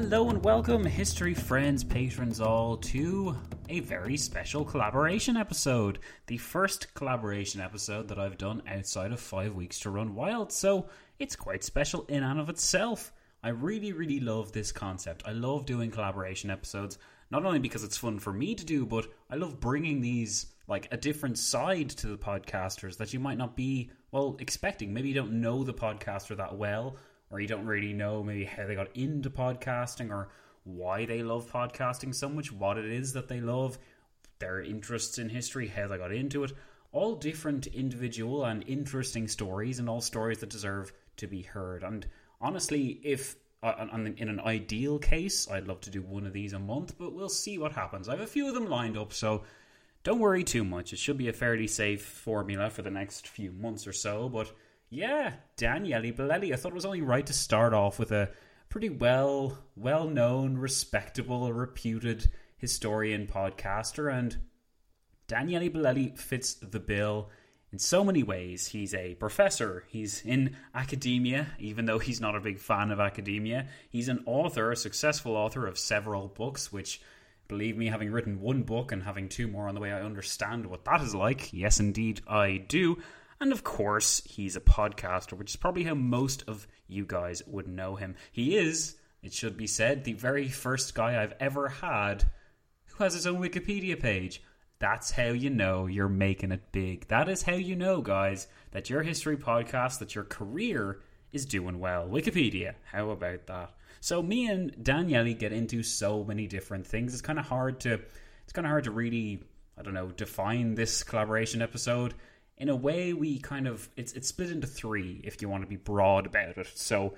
Hello and welcome, history friends, patrons all, to a very special collaboration episode. The first collaboration episode that I've done outside of five weeks to run wild, so it's quite special in and of itself. I really, really love this concept. I love doing collaboration episodes, not only because it's fun for me to do, but I love bringing these like a different side to the podcasters that you might not be well expecting. Maybe you don't know the podcaster that well, or you don't really know maybe how they got into podcasting or why they love podcasting so much, what it is that they love, their interests in history, how they got into it. All different individual and interesting stories, and all stories that deserve to be heard. And honestly, if uh, in an ideal case, I'd love to do one of these a month, but we'll see what happens. I have a few of them lined up, so don't worry too much. It should be a fairly safe formula for the next few months or so. But yeah, Daniele Bolelli. I thought it was only right to start off with a pretty well, well known, respectable, reputed historian podcaster, and Daniele Bolelli fits the bill in so many ways. He's a professor, he's in academia, even though he's not a big fan of academia. He's an author, a successful author of several books, which, believe me, having written one book and having two more on the way, I understand what that is like. Yes, indeed, I do. And of course, he's a podcaster, which is probably how most of you guys would know him. He is, it should be said, the very first guy I've ever had who has his own Wikipedia page. That's how you know you're making it big. That is how you know, guys, that your history podcast, that your career is doing well. Wikipedia, how about that? So me and Daniele get into so many different things. It's kind of hard to it's kind of hard to really I don't know define this collaboration episode. In a way, we kind of it's it's split into three if you want to be broad about it. So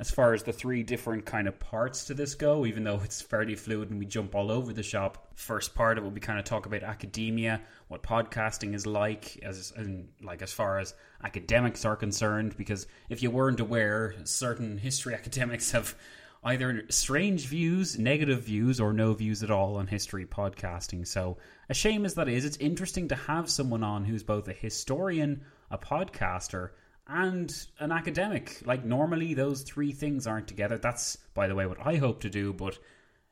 as far as the three different kind of parts to this go, even though it's fairly fluid and we jump all over the shop. First part of it, we kind of talk about academia, what podcasting is like, as and like as far as academics are concerned. Because if you weren't aware, certain history academics have either strange views, negative views, or no views at all on history podcasting. So, a shame as that is, it's interesting to have someone on who's both a historian, a podcaster, and an academic. Like normally those three things aren't together. That's by the way what I hope to do, but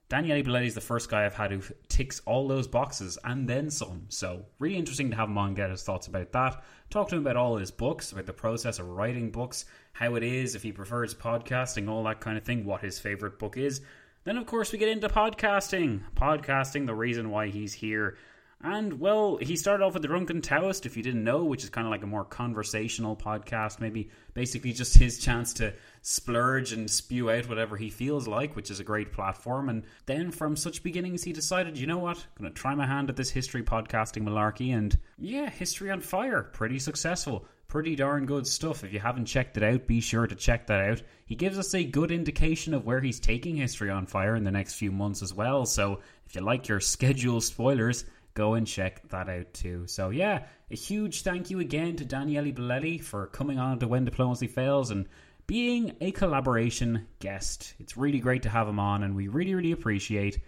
Daniele Bolelli is the first guy I've had who ticks all those boxes and then some. So really interesting to have him on, get his thoughts about that. Talk to him about all his books, about the process of writing books, how it is, if he prefers podcasting, all that kind of thing, what his favorite book is. Then of course we get into podcasting. Podcasting, the reason why he's here and well, he started off with the Drunken Taoist, if you didn't know, which is kind of like a more conversational podcast, maybe basically just his chance to splurge and spew out whatever he feels like, which is a great platform. And then from such beginnings, he decided, you know what, I'm going to try my hand at this history podcasting malarkey. And yeah, History on Fire, pretty successful. Pretty darn good stuff. If you haven't checked it out, be sure to check that out. He gives us a good indication of where he's taking History on Fire in the next few months as well. So if you like your schedule spoilers, go and check that out too. So yeah, a huge thank you again to Daniele Bolelli for coming on to When Diplomacy Fails and being a collaboration guest. It's really great to have him on, and we really, really appreciate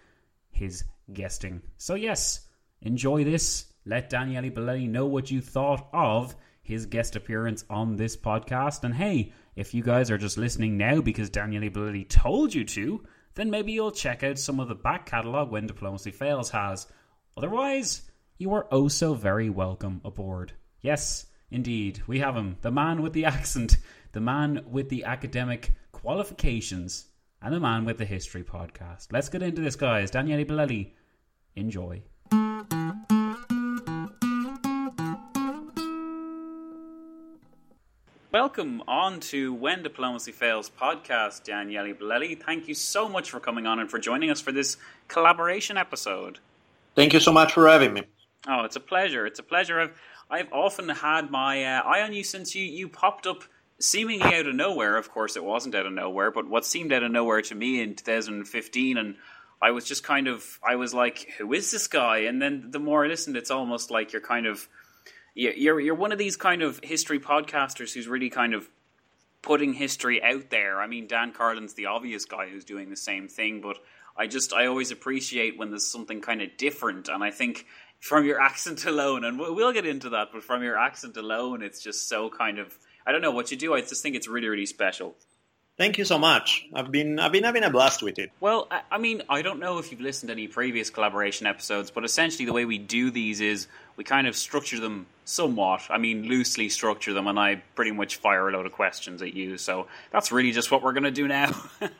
his guesting. So yes, enjoy this. Let Daniele Bolelli know what you thought of his guest appearance on this podcast. And hey, if you guys are just listening now because Daniele Bolelli told you to, then maybe you'll check out some of the back catalogue When Diplomacy Fails has. Otherwise, you are oh so very welcome aboard. Yes, indeed, we have him. The man with the accent, the man with the academic qualifications, and the man with the history podcast. Let's get into this, guys. Daniele Bolelli, enjoy. Welcome on to When Diplomacy Fails podcast, Daniele Bolelli. Thank you so much for coming on and for joining us for this collaboration episode. Thank you so much for having me. Oh, it's a pleasure. It's a pleasure. I've I've often had my uh, eye on you since you, you popped up seemingly out of nowhere. Of course, it wasn't out of nowhere, but what seemed out of nowhere to me in 2015, and I was just kind of I was like, who is this guy? And then the more I listened, it's almost like you're kind of you're you're one of these kind of history podcasters who's really kind of putting history out there. I mean, Dan Carlin's the obvious guy who's doing the same thing, but I just I always appreciate when there's something kind of different, and I think from your accent alone, and we'll get into that, but from your accent alone, it's just so kind of I don't know what you do. I just think it's really really special. Thank you so much. I've been I've been having a blast with it. Well, I, I mean, I don't know if you've listened to any previous collaboration episodes, but essentially the way we do these is we kind of structure them somewhat. I mean, loosely structure them, and I pretty much fire a load of questions at you. So that's really just what we're going to do now.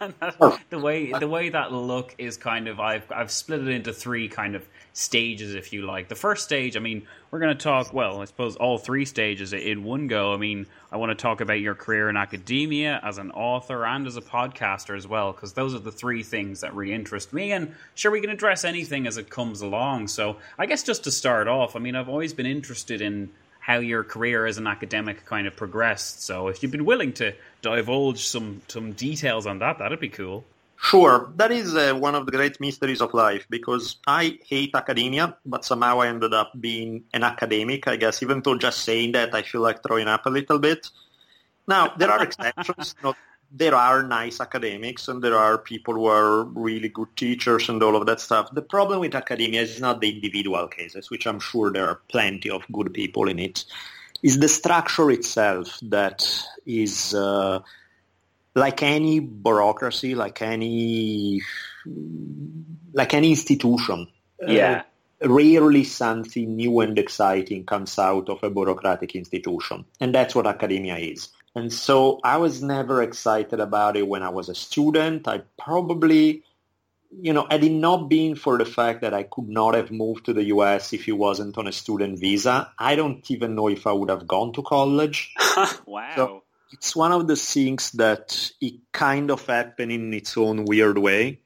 Oh. the way the way that'll look is kind of I've I've split it into three kind of stages, if you like. The first stage, I mean, we're going to talk. Well, I suppose all three stages in one go. I mean, I want to talk about your career in academia as an author and as a podcaster as well, because those are the three things that really interest me. And sure, we can address anything as it comes along. So I guess just to start off, I mean, I've always been interested in how your career as an academic kind of progressed. So if you've been willing to divulge some some details on that, that'd be cool. Sure, that is uh, one of the great mysteries of life because I hate academia, but somehow I ended up being an academic. I guess even though just saying that, I feel like throwing up a little bit. Now there are exceptions. There are nice academics and there are people who are really good teachers and all of that stuff. The problem with academia is not the individual cases, which I'm sure there are plenty of good people in it. Is the structure itself that is uh, like any bureaucracy, like any like any institution. Uh, yeah. Uh, rarely something new and exciting comes out of a bureaucratic institution, and that's what academia is. And so I was never excited about it when I was a student. I probably, you know, had it not been for the fact that I could not have moved to the US if it wasn't on a student visa, I don't even know if I would have gone to college. wow. So it's one of the things that it kind of happened in its own weird way.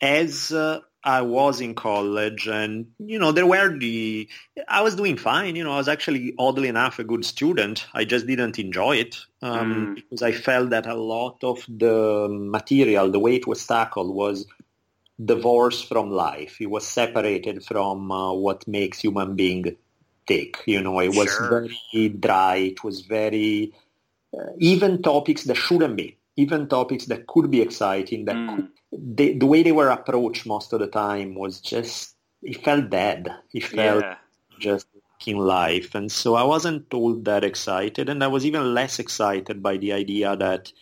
As uh, I was in college and, you know, there were the, I was doing fine. You know, I was actually oddly enough a good student. I just didn't enjoy it um, mm. because I felt that a lot of the material, the way it was tackled was divorced from life. It was separated from uh, what makes human being tick. You know, it was sure. very dry. It was very, even topics that shouldn't be even topics that could be exciting, that mm. could, the, the way they were approached most of the time was just, it felt dead. It felt yeah. just in life. And so I wasn't all that excited. And I was even less excited by the idea that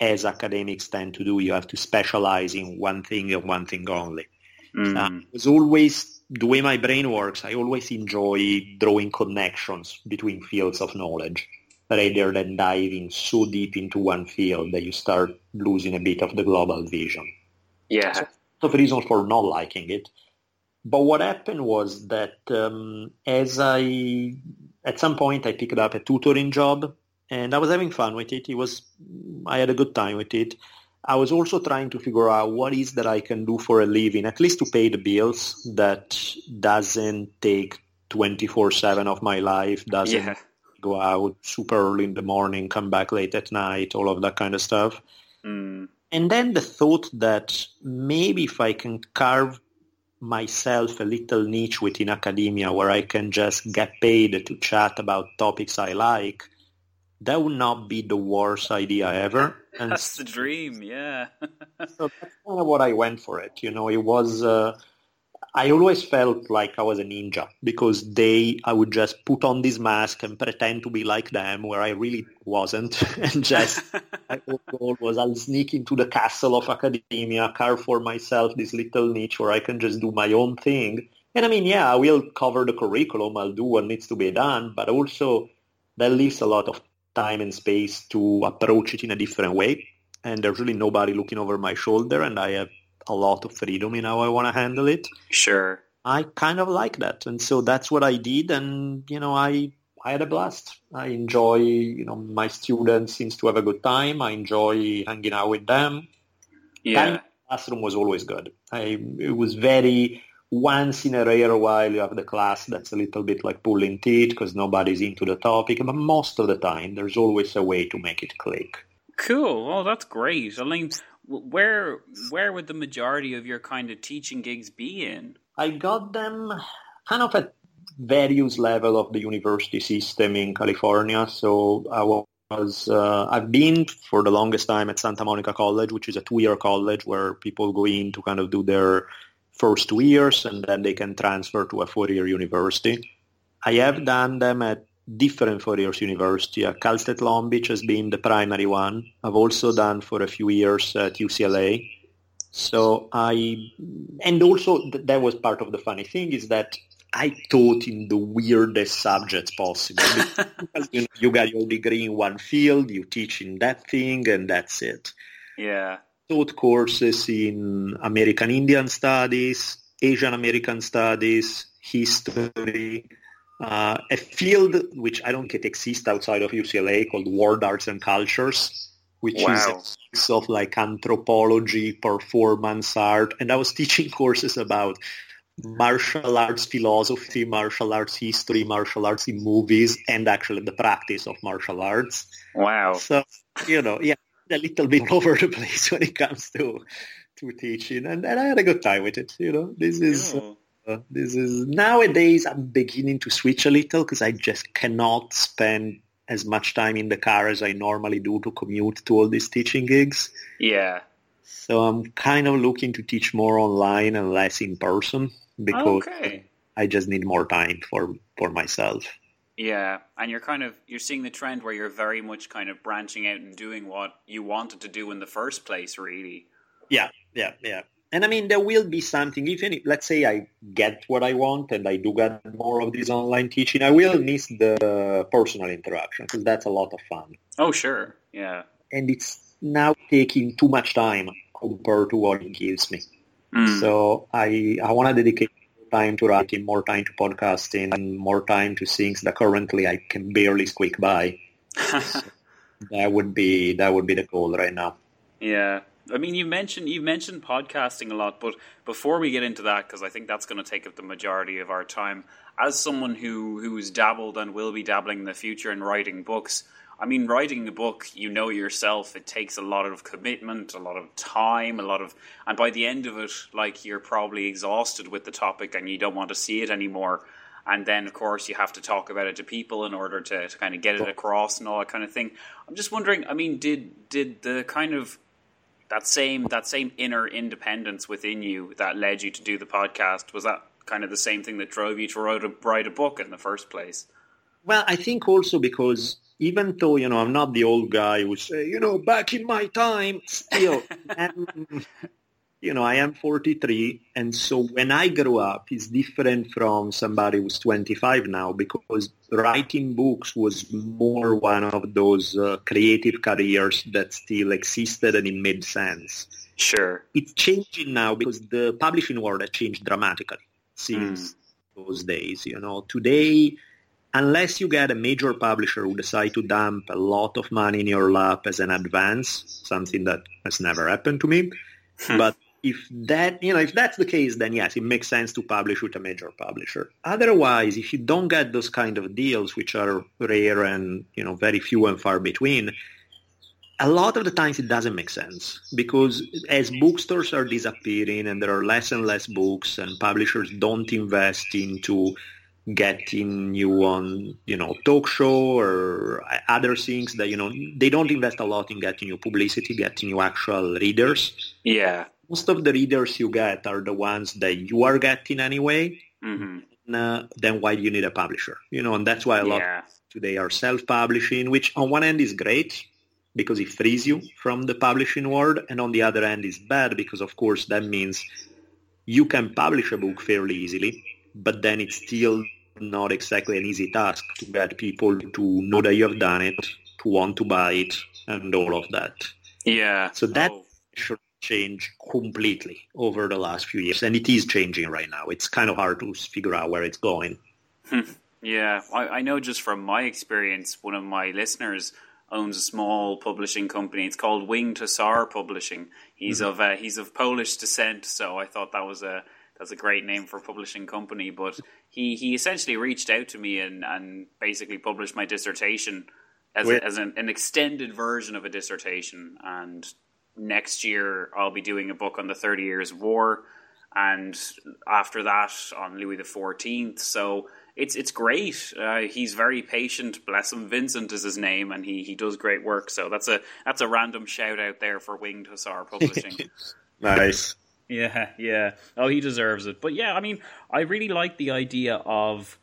as academics tend to do, you have to specialize in one thing and one thing only. Mm. Uh, it's always the way my brain works. I always enjoy drawing connections between fields of knowledge rather than diving so deep into one field that you start losing a bit of the global vision. Yeah. So, of reasons for not liking it. But what happened was that um, as I, at some point, I picked up a tutoring job, and I was having fun with it. It was, I had a good time with it. I was also trying to figure out what is that I can do for a living, at least to pay the bills. That doesn't take twenty four seven of my life. Doesn't Yeah. Go out super early in the morning, come back late at night, all of that kind of stuff. Mm. And then the thought that maybe if I can carve myself a little niche within academia where I can just get paid to chat about topics I like, that would not be the worst idea ever. And That's the dream, yeah. so that's kind of what I went for it. You know, it was. Uh, I always felt like I was a ninja because they, I would just put on this mask and pretend to be like them where I really wasn't. and just, my goal was I'll sneak into the castle of academia, carve for myself this little niche where I can just do my own thing. And I mean, yeah, I will cover the curriculum. I'll do what needs to be done, but also that leaves a lot of time and space to approach it in a different way. And there's really nobody looking over my shoulder and I have a lot of freedom in how I want to handle it. Sure. I kind of like that. And so that's what I did. And, you know, I, I had a blast. I enjoy, you know, my students seems to have a good time. I enjoy hanging out with them. Yeah. Time classroom was always good. I, it was very, once in a rare while you have the class that's a little bit like pulling teeth because nobody's into the topic. But most of the time, there's always a way to make it click. Cool. Oh, that's great. I mean, where where would the majority of your kind of teaching gigs be in? I got them kind of at various level of the university system in California. So I was uh, I've been for the longest time at Santa Monica College, which is a two-year college where people go in to kind of do their first two years and then they can transfer to a four-year university. I have done them at different for years university. Uh, Cal State Long Beach has been the primary one. I've also done for a few years at UCLA. So I, and also th- that was part of the funny thing is that I taught in the weirdest subjects possible. because, you, know, you got your degree in one field, you teach in that thing, and that's it. Yeah. Taught courses in American Indian Studies, Asian American Studies, history, uh, a field which I don't get exists outside of UCLA called World Arts and Cultures, which wow. is a mix of like anthropology, performance art, and I was teaching courses about martial arts philosophy, martial arts history, martial arts in movies, and actually the practice of martial arts. Wow. So, you know, yeah, a little bit over the place when it comes to to teaching, and, and I had a good time with it. You know, this is. Cool. This is nowadays I'm beginning to switch a little because I just cannot spend as much time in the car as I normally do to commute to all these teaching gigs. Yeah. So I'm kind of looking to teach more online and less in person because Okay. I just need more time for for myself. Yeah, and you're kind of you're seeing the trend where you're very much kind of branching out and doing what you wanted to do in the first place, really. Yeah, yeah, yeah. And I mean, there will be something, even if, let's say I get what I want and I do get more of this online teaching, I will miss the personal interaction because that's a lot of fun. Oh, sure. Yeah. And it's now taking too much time compared to what it gives me. Mm. So I, I want to dedicate more time to writing, more time to podcasting, and more time to things that currently I can barely squeak by. That would be that would be the goal right now. yeah. I mean, you mentioned you mentioned podcasting a lot, but before we get into that, because I think that's going to take up the majority of our time, as someone who who's dabbled and will be dabbling in the future in writing books, I mean, writing a book, you know yourself, it takes a lot of commitment, a lot of time, a lot of, and by the end of it, like you're probably exhausted with the topic and you don't want to see it anymore. And then, of course, you have to talk about it to people in order to, to kind of get it across and all that kind of thing. I'm just wondering, I mean, did did the kind of that same that same inner independence within you that led you to do the podcast was that kind of the same thing that drove you to write a, write a book in the first place? Well, I think also because even though you know I'm not the old guy who say you know back in my time, still, I'm, you know I am 43, and so when I grew up, it's different from somebody who's 25 now because writing books was more one of those uh, creative careers that still existed and it made sense. Sure. It's changing now because the publishing world has changed dramatically since those days. You know, today unless you get a major publisher who decide to dump a lot of money in your lap as an advance, something that has never happened to me. but if that, you know, if that's the case, then yes, it makes sense to publish with a major publisher. Otherwise, if you don't get those kind of deals, which are rare and, you know, very few and far between, a lot of the times it doesn't make sense because as bookstores are disappearing and there are less and less books and publishers don't invest into getting you on, you know, talk show or other things that, you know, they don't invest a lot in getting you publicity, getting you actual readers. Yeah. Most of the readers you get are the ones that you are getting anyway. Mm-hmm. Uh, then why do you need a publisher? You know, and that's why a lot Yeah. today are self-publishing, which on one end is great because it frees you from the publishing world, and on the other end is bad because, of course, that means you can publish a book fairly easily, but then it's still not exactly an easy task to get people to know that you have done it, to want to buy it, and all of that. Yeah. So that Oh. Change completely over the last few years, and it is changing right now. It's kind of hard to figure out where it's going. Yeah, I, I know just from my experience, one of my listeners owns a small publishing company. It's called Winged Hussar Publishing. He's of uh, he's of Polish descent, so I thought that was a that's a great name for a publishing company. But he, he essentially reached out to me and, and basically published my dissertation as, a, as an, an extended version of a dissertation. And next year I'll be doing a book on the Thirty Years' War, and after that on Louis the Fourteenth. So it's it's great. Uh, he's very patient. Bless him. Vincent is his name, and he, he does great work. So that's a that's a random shout out there for Winged Hussar Publishing. Nice. Yeah, yeah. Oh, he deserves it. But yeah, I mean, I really like the idea of.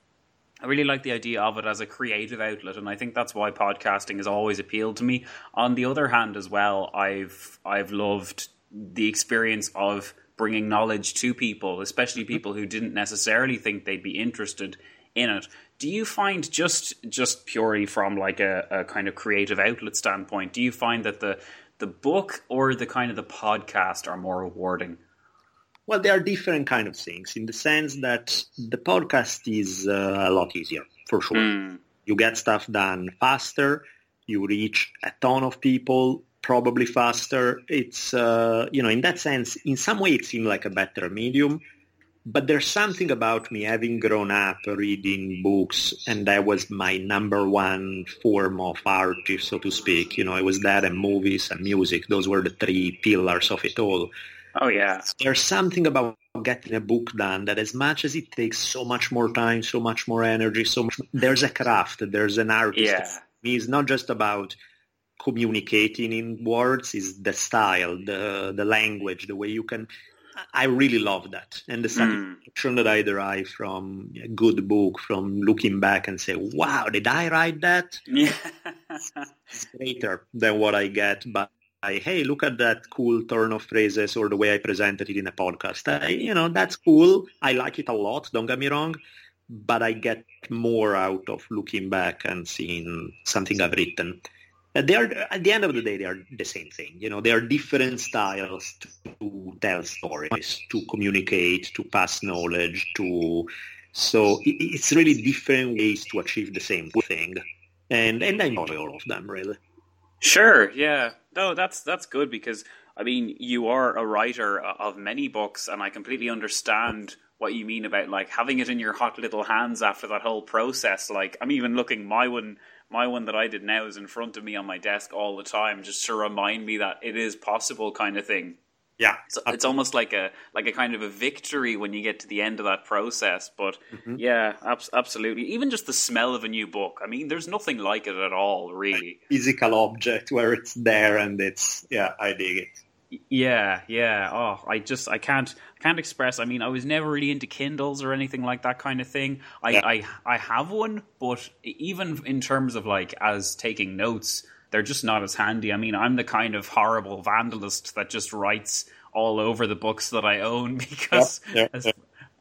I really like the idea of it as a creative outlet, and I think that's why podcasting has always appealed to me. On the other hand, as well, I've I've loved the experience of bringing knowledge to people, especially mm-hmm. people who didn't necessarily think they'd be interested in it. Do you find just just purely from like a, a kind of creative outlet standpoint, do you find that the the book or the kind of the podcast are more rewarding? Well, they are different kind of things in the sense that the podcast is uh, a lot easier, for sure. Mm. You get stuff done faster. You reach a ton of people probably faster. It's, uh, you know, in that sense, in some way it seemed like a better medium. But there's something about me having grown up reading books, and that was my number one form of art, so to speak. You know, it was that and movies and music. Those were the three pillars of it all Oh yeah. there's something about getting a book done that as much as it takes so much more time, so much more energy, so much, there's a craft, there's an artist. Yeah. It's not just about communicating in words, it's the style, the, the language, the way you can, I really love that. And the satisfaction hmm. that I derive from a good book, from looking back and say, wow, did I write that? Yeah. It's greater than what I get by hey, look at that cool turn of phrases or the way I presented it in a podcast. I, you know, that's cool. I like it a lot. Don't get me wrong, but I get more out of looking back and seeing something I've written. They are at the end of the day, they are the same thing. You know, they are different styles to tell stories, to communicate, to pass knowledge, to so it's really different ways to achieve the same thing. And and I enjoy all of them really. Sure, yeah. No, that's that's good because I mean, you are a writer of many books and I completely understand what you mean about like having it in your hot little hands after that whole process. Like I'm even looking my one my one that I did now is in front of me on my desk all the time just to remind me that it is possible kind of thing. Yeah, So it's almost like a like a kind of a victory when you get to the end of that process. But mm-hmm. yeah, abs- absolutely. Even just the smell of a new book. I mean, there's nothing like it at all, really. physical object where it's there and it's yeah, I dig it. Yeah, yeah. Oh, I just I can't I can't express. I mean, I was never really into Kindles or anything like that kind of thing. I Yeah. I I have one, but even in terms of like as taking notes, they're just not as handy. I mean, I'm the kind of horrible vandalist that just writes all over the books that I own because Yeah, yeah, as, yeah.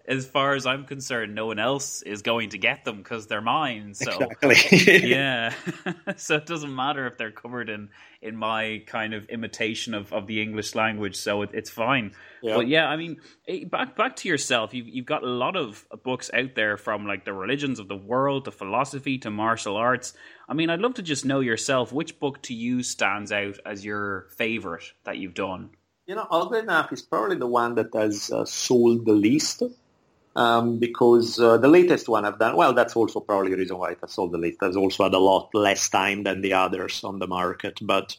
As far as I'm concerned, no one else is going to get them because they're mine. So Exactly. yeah so it doesn't matter if they're covered in in my kind of imitation of, of the english language so it, it's fine Yeah. but yeah i mean eh, back back to yourself you've, you've got a lot of books out there from like the religions of the world to philosophy to martial arts i mean i'd love to just know yourself which book to you stands out as your favorite that you've done You know, oddly enough, it's probably the one that has uh, sold the least um, because uh, the latest one I've done, well, that's also probably the reason why it has sold the least. It has also had a lot less time than the others on the market. But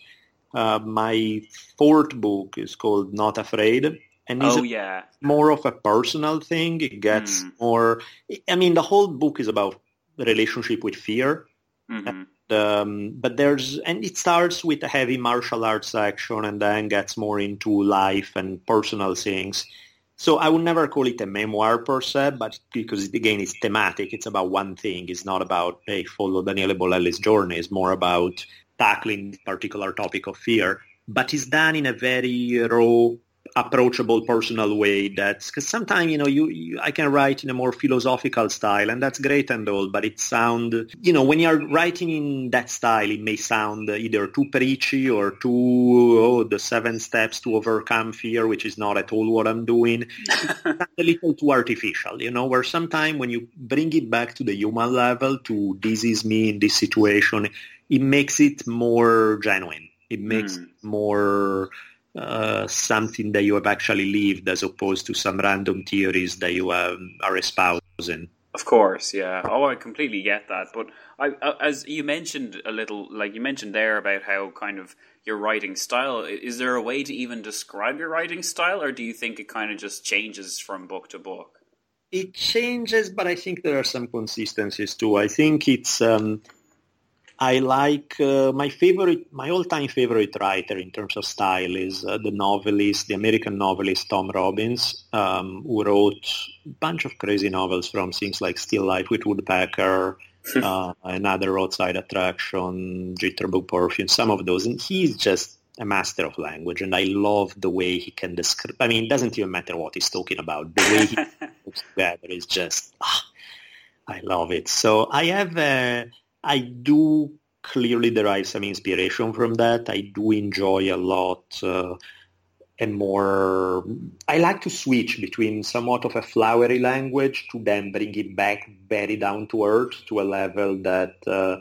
uh, my fourth book is called Not Afraid. And is oh yeah more of a personal thing. It gets Mm. more, I mean, the whole book is about the relationship with fear. hmm um, but there's and it starts with a heavy martial arts section and then gets more into life and personal things. So I would never call it a memoir per se, but because again it's thematic, it's about one thing. It's not about hey follow Daniele Bolelli's journey. It's more about tackling this particular topic of fear. But it's done in a very raw approachable personal way that's because sometimes you know you, you, i can write in a more philosophical style and that's great and all but it sound you know when you're writing in that style it may sound either too preachy or too oh the seven steps to overcome fear which is not at all what i'm doing a little too artificial you know where sometimes when you bring it back to the human level to this is me in this situation it makes it more genuine it makes mm. it more uh, something that you have actually lived as opposed to some random theories that you um, are espousing. Of course, yeah. Oh, I completely get that. But I, uh, as you mentioned a little, like you mentioned there about how kind of your writing style. Is there a way to even describe your writing style, or do you think it kind of just changes from book to book? It changes, but I think there are some consistencies too. I think it's um, I like uh, my favorite, my all-time favorite writer in terms of style is uh, the novelist, the American novelist Tom Robbins, um, who wrote a bunch of crazy novels from things like Still Life with Woodpecker, uh, Another Roadside Attraction, Jitterbug Perfume, some of those, and he's just a master of language, and I love the way he can describe. I mean, it doesn't even matter what he's talking about. The way he puts together is just, ah, I love it. So I have. A, I do clearly derive some inspiration from that. I do enjoy a lot uh, and more. I like to switch between somewhat of a flowery language to then bring it back very down to earth to a level that uh,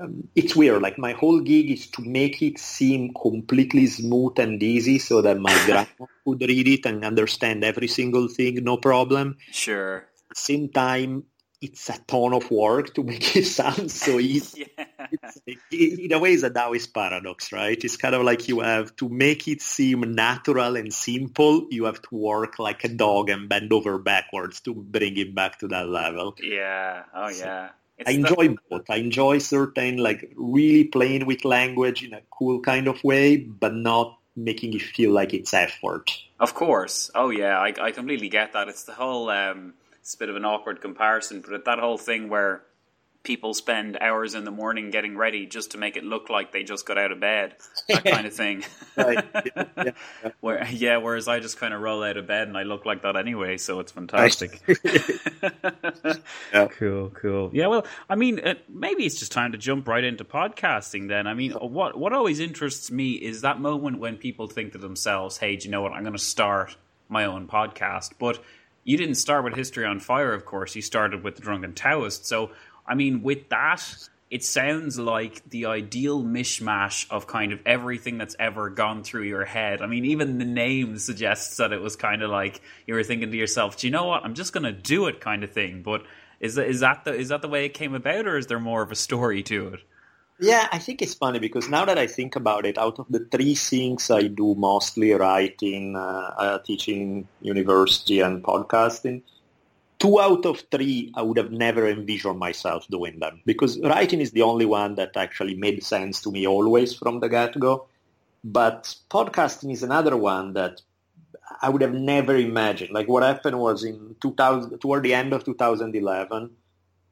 um, it's weird. Like my whole gig is to make it seem completely smooth and easy so that my grandma could read it and understand every single thing, no problem. Sure. Same time, it's a ton of work to make it sound so easy. yeah. Like, in a way, it's a Taoist paradox, right? It's kind of like you have to make it seem natural and simple. You have to work like a dog and bend over backwards to bring it back to that level. Yeah. Oh, so yeah. It's I enjoy the... both. I enjoy certain, like, really playing with language in a cool kind of way, but not making it feel like it's effort. Of course. Oh, yeah. I, I completely get that. It's the whole... Um it's a bit of an awkward comparison, but that whole thing where people spend hours in the morning getting ready just to make it look like they just got out of bed, that kind of thing. right. Yeah. Where, yeah, whereas I just kind of roll out of bed and I look like that anyway, so it's fantastic. yeah. Cool, cool. Yeah, well, I mean, uh, maybe it's just time to jump right into podcasting then. I mean, what what always interests me is that moment when people think to themselves, "Hey, do you know what? I'm going to start my own podcast." But you didn't start with History on Fire, of course. You started with the Drunken Taoist. So, I mean, with that, it sounds like the ideal mishmash of kind of everything that's ever gone through your head. I mean, even the name suggests that it was kind of like you were thinking to yourself, "Do you know what? I'm just going to do it," kind of thing. But is that is that the is that the way it came about, or is there more of a story to it? Yeah, I think it's funny because now that I think about it, out of the three things I do mostly writing, uh, uh, teaching university and podcasting, two out of three I would have never envisioned myself doing them because writing is the only one that actually made sense to me always from the get-go. But podcasting is another one that I would have never imagined. Like what happened was in 2000, toward the end of 2011,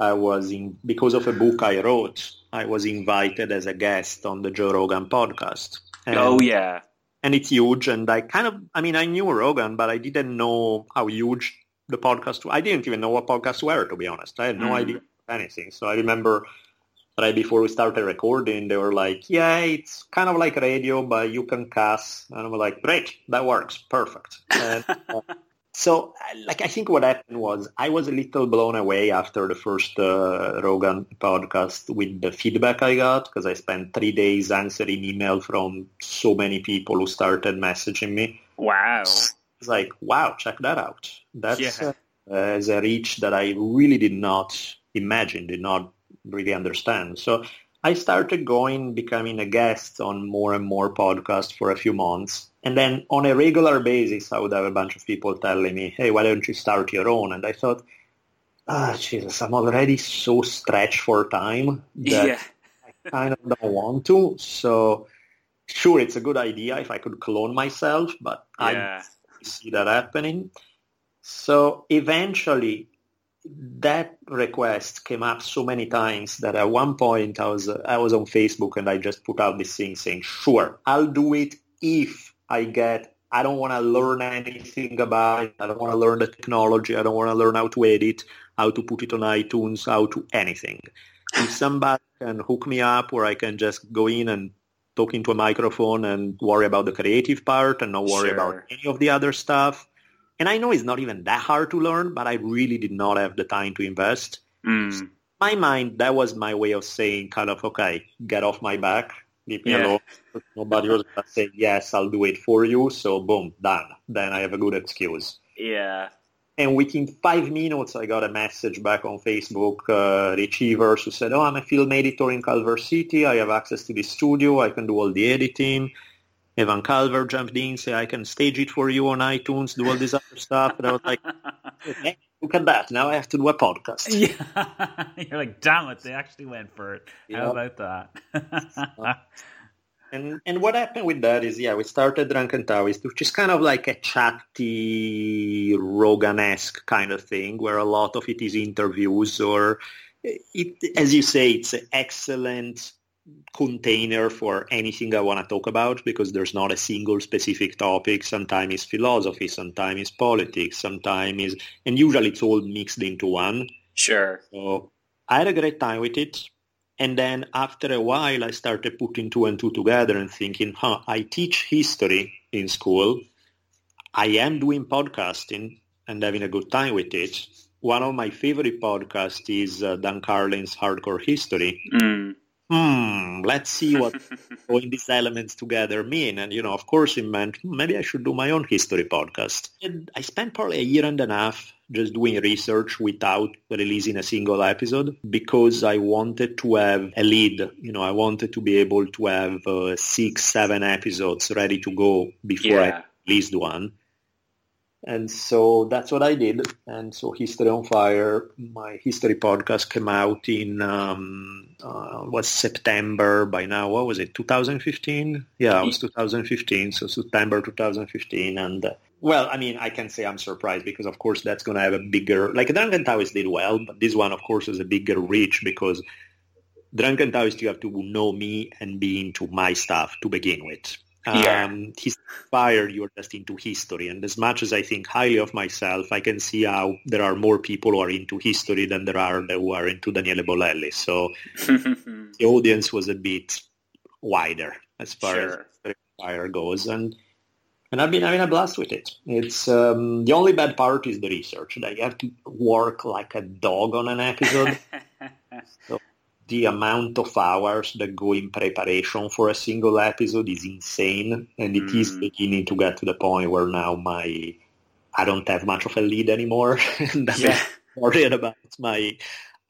I was in, because of a book I wrote, I was invited as a guest on the Joe Rogan podcast. And, oh yeah, and it's huge. And I kind of, I mean, I knew Rogan, but I didn't know how huge the podcast. I didn't even know what podcasts were, to be honest. I had no mm. idea anything. So I remember right before we started recording, they were like, "Yeah, it's kind of like radio, but you can cuss." And I'm like, "Great, that works, perfect." And, uh, so, like, I think what happened was I was a little blown away after the first uh, Rogan podcast with the feedback I got because I spent three days answering email from so many people who started messaging me. Wow. It's like, wow, check that out. That's yeah. uh, a reach that I really did not imagine, did not really understand. So I started going, becoming a guest on more and more podcasts for a few months and then on a regular basis, I would have a bunch of people telling me, hey, why don't you start your own? And I thought, ah, oh, Jesus, I'm already so stretched for time that yeah. I kind of don't want to. So sure, it's a good idea if I could clone myself, but yeah. I see that happening. So eventually, that request came up so many times that at one point I was I was on Facebook and I just put out this thing saying, "Sure, I'll do it if I get. I don't want to learn anything about it. I don't want to learn the technology. I don't want to learn how to edit, how to put it on iTunes, how to anything. If somebody can hook me up where I can just go in and talk into a microphone and worry about the creative part and not worry sure. about any of the other stuff." And I know it's not even that hard to learn, but I really did not have the time to invest. Mm. So my mind, that was my way of saying kind of, okay, get off my back, leave me yeah. alone. Nobody was going to say, yes, I'll do it for you. So boom, done. Then I have a good excuse. Yeah. And within five minutes, I got a message back on Facebook, uh, Retrievers, who said, oh, I'm a film editor in Culver City. I have access to the studio. I can do all the editing. Evan Calver jumped in, said, I can stage it for you on iTunes, do all this other stuff. And I was like, look at that. Now I have to do a podcast. Yeah. You're like, damn it, they actually went for it. Yep. How about that? and and what happened with that is, yeah, we started Drunken Taoist, which is kind of like a chatty, Rogan-esque kind of thing, where a lot of it is interviews or, it, as you say, it's an excellent container for anything I want to talk about because there's not a single specific topic. Sometimes it's philosophy, sometimes it's politics, sometimes is and usually it's all mixed into one. Sure. So I had a great time with it. And then after a while, I started putting two and two together and thinking, huh, I teach history in school. I am doing podcasting and having a good time with it. One of my favorite podcasts is uh, Dan Carlin's Hardcore History. Mm hmm, let's see what putting these elements together mean. And, you know, of course it meant maybe I should do my own history podcast. And I spent probably a year and a half just doing research without releasing a single episode because I wanted to have a lead. You know, I wanted to be able to have uh, six, seven episodes ready to go before yeah. I released one. And so that's what I did. And so History on Fire, my history podcast came out in, um, uh, was September by now. What was it, 2015? Yeah, it was 2015. So September 2015. And uh, well, I mean, I can say I'm surprised because of course that's going to have a bigger, like Drunken Taoist did well, but this one of course is a bigger reach because Drunken Taoist you have to know me and be into my stuff to begin with. Yeah. Um, he's inspired you're just into history. And as much as I think highly of myself, I can see how there are more people who are into history than there are who are into Daniele Bolelli. So the audience was a bit wider as far sure. as fire goes. And and I've been having a blast with it. It's um, the only bad part is the research. Like you have to work like a dog on an episode. so the amount of hours that go in preparation for a single episode is insane, and it mm. is beginning to get to the point where now my I don't have much of a lead anymore, and I'm yeah. worried about my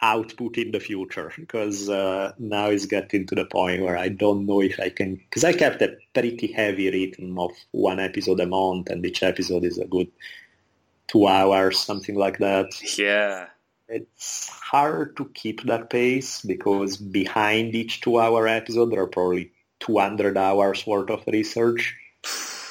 output in the future because uh, now it's getting to the point where I don't know if I can because I kept a pretty heavy rhythm of one episode a month, and each episode is a good two hours, something like that. Yeah it's hard to keep that pace because behind each two-hour episode there are probably 200 hours worth of research.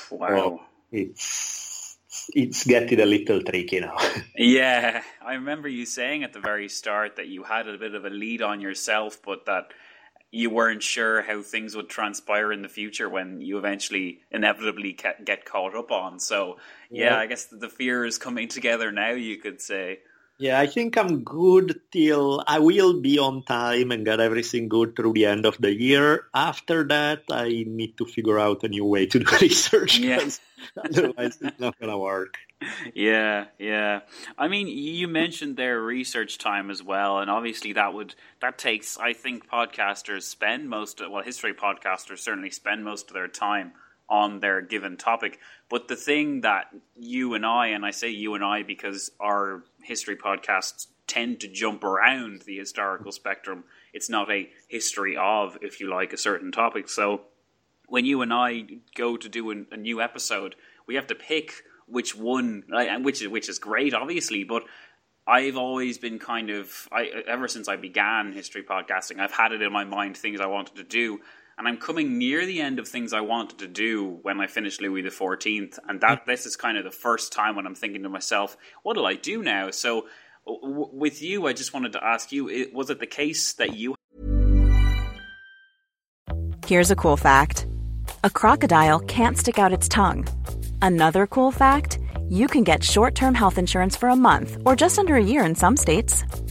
Wow. So it's it's getting a little tricky now. yeah, I remember you saying at the very start that you had a bit of a lead on yourself, but that you weren't sure how things would transpire in the future when you eventually inevitably get caught up on. So, yeah, yeah. I guess the fear is coming together now, you could say. Yeah, I think I'm good till I will be on time and get everything good through the end of the year. After that, I need to figure out a new way to do research. Yeah. otherwise, it's not going to work. Yeah, yeah. I mean, you mentioned their research time as well, and obviously that would that takes. I think podcasters spend most of well, history podcasters certainly spend most of their time on their given topic. But the thing that you and I, and I say you and I because our history podcasts tend to jump around the historical spectrum, it's not a history of, if you like, a certain topic. So when you and I go to do a, a new episode, we have to pick which one, which is which is great, obviously, but I've always been kind of I ever since I began history podcasting, I've had it in my mind things I wanted to do, and I'm coming near the end of things I wanted to do when I finished Louis the Fourteenth, and that mm. this is kind of the first time when I'm thinking to myself, what do I do now? So, w- with you, I just wanted to ask you: Was it the case that you? Here's a cool fact: a crocodile can't stick out its tongue. Another cool fact: you can get short-term health insurance for a month or just under a year in some states.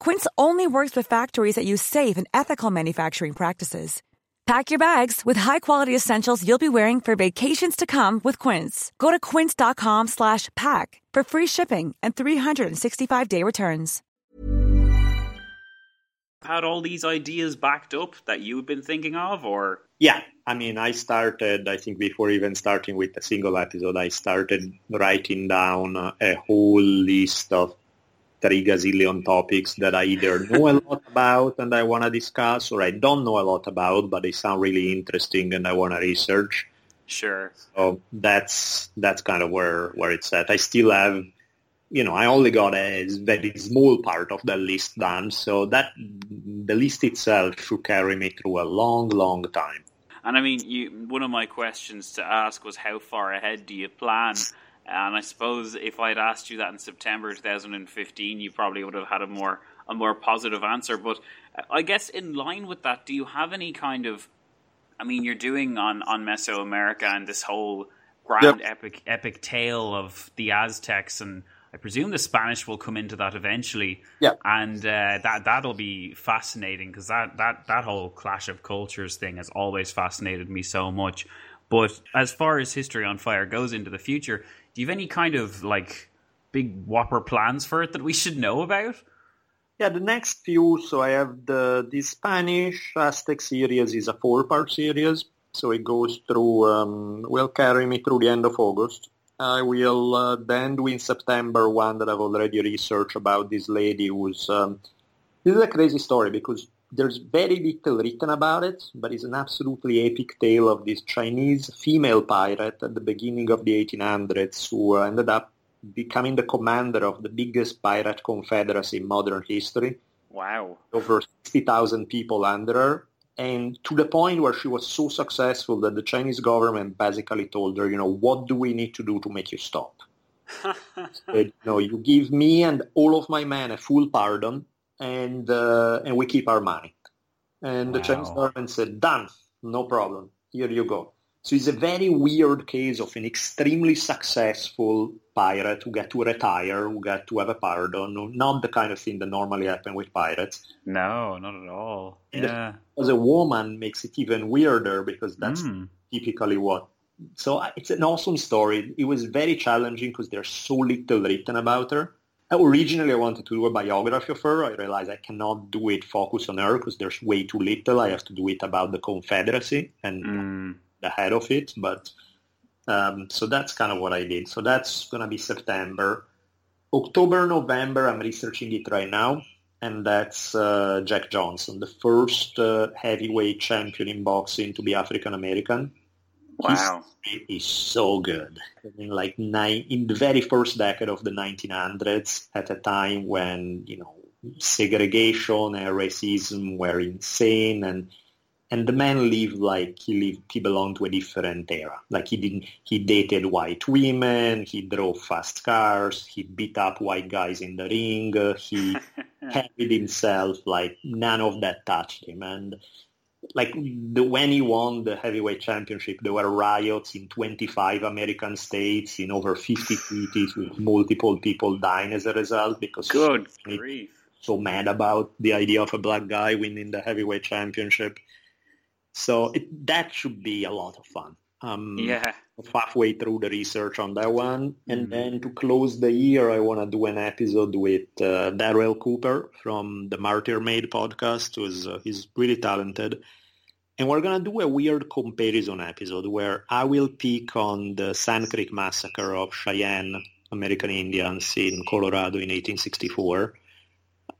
Quince only works with factories that use safe and ethical manufacturing practices. Pack your bags with high-quality essentials you'll be wearing for vacations to come with Quince. Go to quince.com/pack for free shipping and 365-day returns. Had all these ideas backed up that you've been thinking of, or Yeah, I mean, I started, I think before even starting with a single episode, I started writing down a whole list of three gazillion topics that I either know a lot about and I want to discuss or I don't know a lot about, but they sound really interesting and I want to research. sure, So that's that's kind of where where it's at. I still have, you know, I only got a very small part of the list done, so that the list itself should carry me through a long, long time. And I mean, you, one of my questions to ask was how far ahead do you plan? And I suppose if I'd asked you that in September 2015, you probably would have had a more a more positive answer. But I guess in line with that, do you have any kind of? I mean, you're doing on on Mesoamerica and this whole grand epic epic tale of the Aztecs, and I presume the Spanish will come into that eventually. Yeah. and uh, that that'll be fascinating because that that that whole clash of cultures thing has always fascinated me so much. But as far as history on fire goes into the future, do you have any kind of like big whopper plans for it that we should know about? Yeah, the next few, so I have the, the Spanish Aztec series is a four-part series. So it goes through, um, will carry me through the end of August. I will uh, then do in September one that I've already researched about this lady who's, um, this is a crazy story because there's very little written about it, but it's an absolutely epic tale of this Chinese female pirate at the beginning of the 1800s who ended up becoming the commander of the biggest pirate confederacy in modern history. Wow. Over 60,000 people under her. And to the point where she was so successful that the Chinese government basically told her, you know, what do we need to do to make you stop? Said, you know, you give me and all of my men a full pardon and uh, and we keep our money. And the Chinese government said, done, no problem. Here you go. So it's a very weird case of an extremely successful pirate who got to retire, who got to have a pardon, not the kind of thing that normally happen with pirates. No, not at all. And Yeah. As a woman makes it even weirder because that's Mm. typically what. So it's an awesome story. It was very challenging because there's so little written about her. Originally, I wanted to do a biography of her. I realized I cannot do it focused on her because there's way too little. I have to do it about the Confederacy and Mm. the head of it. But um, so that's kind of what I did. So that's going to be September. October, November, I'm researching it right now. And that's uh, Jack Johnson, the first uh, heavyweight champion in boxing to be African American. Wow. It is so good. I mean, like nine, in the very first decade of the 1900s, at a time when, you know, segregation and racism were insane and and the man lived like he lived he belonged to a different era like he didn't he dated white women he drove fast cars he beat up white guys in the ring he carried himself like none of that touched him and like the, when he won the heavyweight championship, there were riots in 25 American states in over 50 cities with multiple people dying as a result because good grief. so mad about the idea of a black guy winning the heavyweight championship. So it, that should be a lot of fun. Um, yeah. Halfway through the research on that one, and mm then to close the year, I want to do an episode with uh, Darryl Cooper from the Martyr Made podcast. Who's uh, he's really talented, and we're gonna do a weird comparison episode where I will pick on the Sand Creek massacre of Cheyenne American Indians in Colorado in 1864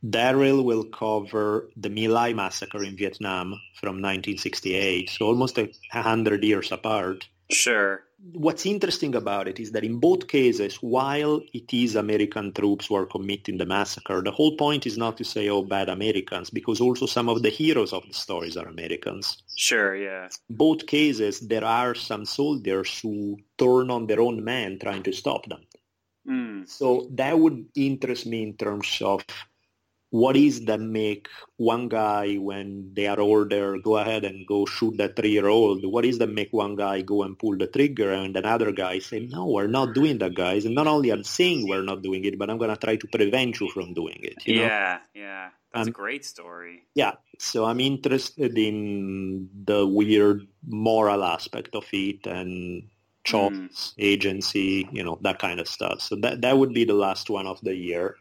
Darryl will cover the My Lai massacre in Vietnam from 1968, so almost a hundred years apart. Sure. What's interesting about it is that in both cases, while it is American troops who are committing the massacre, the whole point is not to say, oh, bad Americans, because also some of the heroes of the stories are Americans. Sure, yeah. Both cases, there are some soldiers who turn on their own men trying to stop them. Mm. So that would interest me in terms of what is that make one guy when they are older go ahead and go shoot that three-year-old? What is that make one guy go and pull the trigger and another guy say, no, we're not doing that, guys. And not only I'm saying we're not doing it, but I'm going to try to prevent you from doing it. yeah, know? yeah. That's um, a great story. Yeah. So I'm interested in the weird moral aspect of it and choice, mm. agency, you know, that kind of stuff. So that, that would be the last one of the year.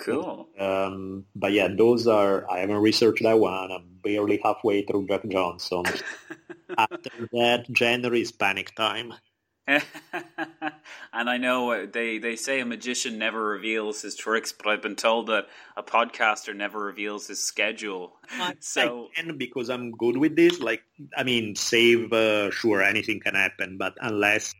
Cool. Um, but yeah, those are, I haven't researched that one. I'm barely halfway through Jack Johnson. After that, January is panic time. and I know they, they say a magician never reveals his tricks, but I've been told that a podcaster never reveals his schedule. so I can because I'm good with this. Like, I mean, save, uh, sure, anything can happen, but unless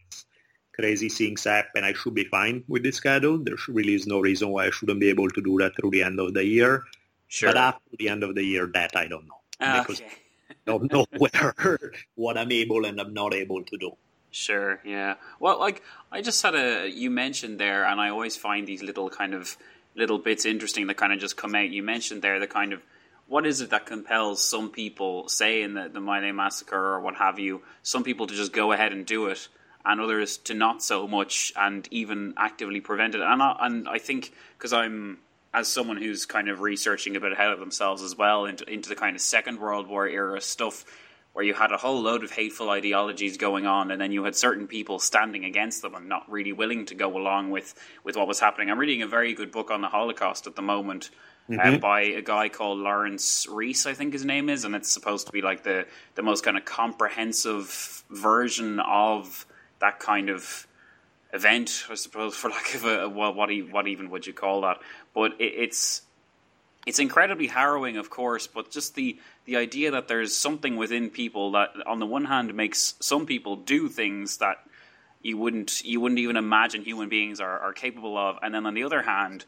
crazy things happen, I should be fine with the schedule. There really is no reason why I shouldn't be able to do that through the end of the year. Sure. But after the end of the year, that I don't know. Uh, because okay. I don't know where, what I'm able and I'm not able to do. Sure, yeah. Well, like, I just had a, you mentioned there, and I always find these little kind of, little bits interesting that kind of just come out. You mentioned there the kind of, what is it that compels some people, say in the, the My Massacre or what have you, some people to just go ahead and do it, and others to not so much and even actively prevent it. And I, and I think because I'm as someone who's kind of researching a bit ahead of themselves as well into into the kind of Second World War era stuff where you had a whole load of hateful ideologies going on, and then you had certain people standing against them and not really willing to go along with, with what was happening. I'm reading a very good book on the Holocaust at the moment uh, mm-hmm. uh, by a guy called Laurence Rees, I think his name is, and it's supposed to be like the, the most kind of comprehensive version of that kind of event, I suppose, for lack of a well, what what even would you call that? But it, it's it's incredibly harrowing, of course, but just the the idea that there's something within people that, on the one hand, makes some people do things that you wouldn't you wouldn't even imagine human beings are, are capable of, and then on the other hand,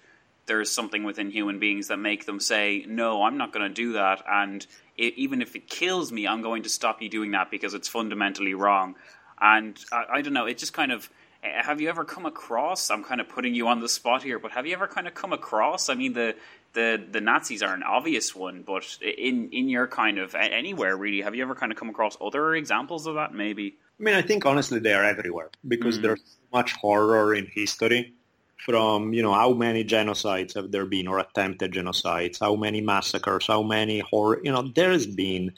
there's something within human beings that make them say, "No, I'm not going to do that," and it, even if it kills me, I'm going to stop you doing that because it's fundamentally wrong. And I, I don't know, it just kind of have you ever come across i'm kind of putting you on the spot here but have you ever kind of come across i mean the the the nazis are an obvious one but in in your kind of anywhere really have you ever kind of come across other examples of that maybe i mean i think honestly they are everywhere because mm. there's so much horror in history from you know how many genocides have there been or attempted genocides how many massacres how many horror you know there's been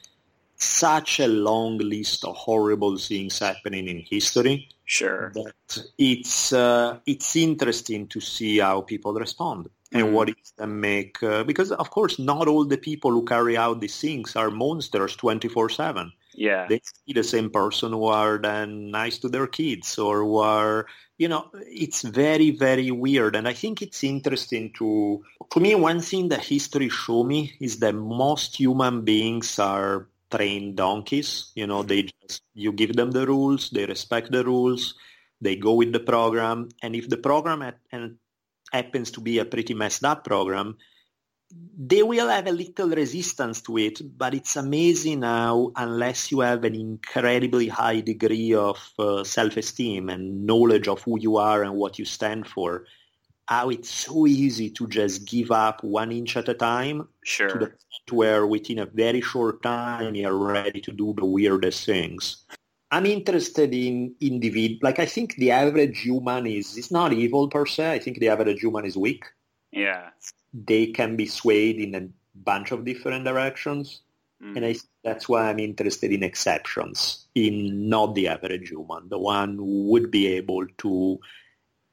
such a long list of horrible things happening in history. Sure. That it's uh, it's interesting to see how people respond and mm. what is that make uh, because of course not all the people who carry out these things are monsters 24/7. Yeah. They see the same person who are then nice to their kids or who are you know, it's very, very weird. And I think it's interesting to, to me, one thing that history show me is that most human beings are trained donkeys. You know, they just you give them the rules, they respect the rules, they go with the program, and if the program at, and happens to be a pretty messed up program, they will have a little resistance to it, but it's amazing how, unless you have an incredibly high degree of uh, self-esteem and knowledge of who you are and what you stand for, how it's so easy to just give up one inch at a time sure. to the point where within a very short time you're ready to do the weirdest things. I'm interested in individual. Like I think the average human is is not evil per se. I think the average human is weak. Yeah, they can be swayed in a bunch of different directions, mm. and I that's why I'm interested in exceptions, in not the average human, the one who would be able to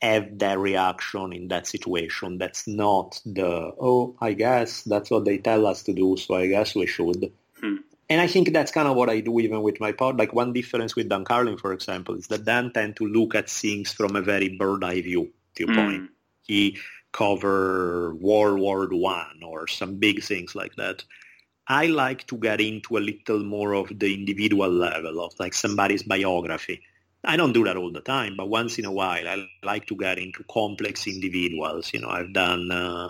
have that reaction in that situation. That's not the oh, I guess that's what they tell us to do, so I guess we should. Hmm. And I think that's kind of what I do even with my pod. Like one difference with Dan Carlin, for example, is that Dan tend to look at things from a very bird eye view viewpoint. Mm. He cover World War One or some big things like that. I like to get into a little more of the individual level of like somebody's biography. I don't do that all the time, but once in a while I like to get into complex individuals. You know, I've done uh,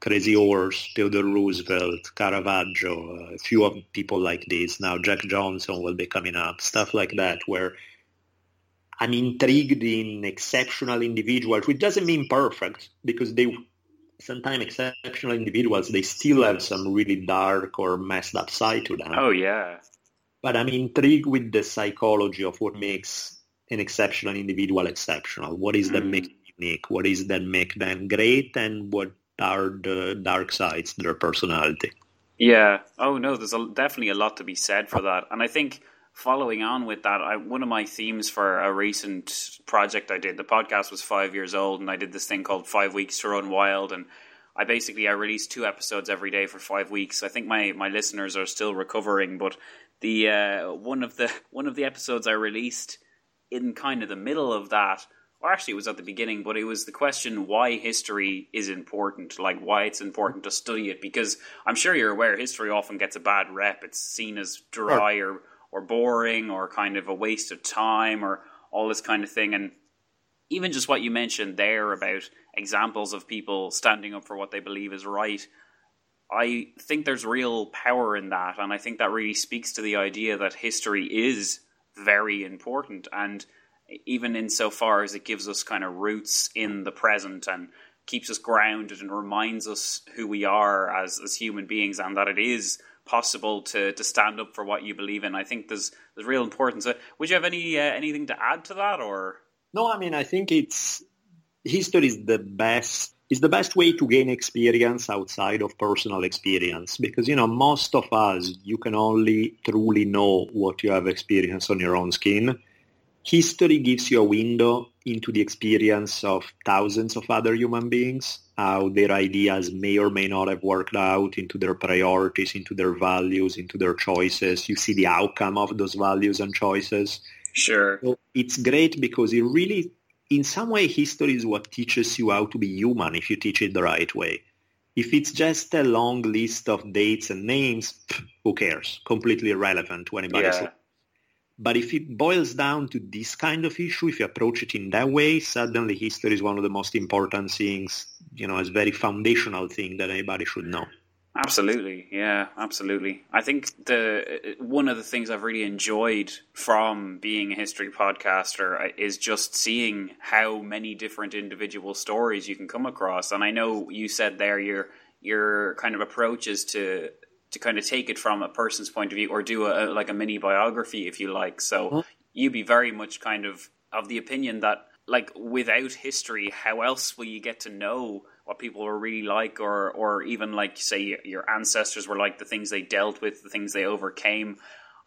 Crazy Horse, Theodore Roosevelt, Caravaggio, a few of people like this. Now Jack Johnson will be coming up, stuff like that, where I'm intrigued in exceptional individuals, which doesn't mean perfect, because they sometimes exceptional individuals they still have some really dark or messed up side to them. Oh yeah. But I'm intrigued with the psychology of what makes an exceptional individual exceptional. What is mm. that make unique? What is that make them great? And what are the dark sides their personality. Yeah. Oh no, there's a, definitely a lot to be said for that, and I think following on with that, I, one of my themes for a recent project I did, the podcast was five years old, and I did this thing called Five Weeks to Run Wild, and I basically I released two episodes every day for five weeks. I think my, my listeners are still recovering, but the uh, one of the one of the episodes I released in kind of the middle of that or actually it was at the beginning, but it was the question why history is important, like why it's important to study it, because I'm sure you're aware history often gets a bad rep. It's seen as dry or, or boring or kind of a waste of time or all this kind of thing. And even just what you mentioned there about examples of people standing up for what they believe is right, I think there's real power in that. And I think that really speaks to the idea that history is very important. And even insofar as it gives us kind of roots in the present and keeps us grounded and reminds us who we are as as human beings and that it is possible to to stand up for what you believe in. I think there's there's real importance. Uh, would you have any uh, anything to add to that or? No, I mean I think it's history is the best is the best way to gain experience outside of personal experience because you know most of us you can only truly know what you have experienced on your own skin history gives you a window into the experience of thousands of other human beings, how their ideas may or may not have worked out into their priorities, into their values, into their choices. You see the outcome of those values and choices. Sure. So it's great because it really, in some way, history is what teaches you how to be human if you teach it the right way. If it's just a long list of dates and names, who cares? Completely irrelevant to anybody's yeah. But if it boils down to this kind of issue, if you approach it in that way, suddenly history is one of the most important things, you know, as very foundational thing that anybody should know. Absolutely, yeah, absolutely. I think the one of the things I've really enjoyed from being a history podcaster uh, is just seeing how many different individual stories you can come across. And I know you said there your your kind of approach is to to kind of take it from a person's point of view or do a, like a mini biography if you like so you'd be very much kind of of the opinion that like without history how else will you get to know what people were really like or or even like say your ancestors were like the things they dealt with the things they overcame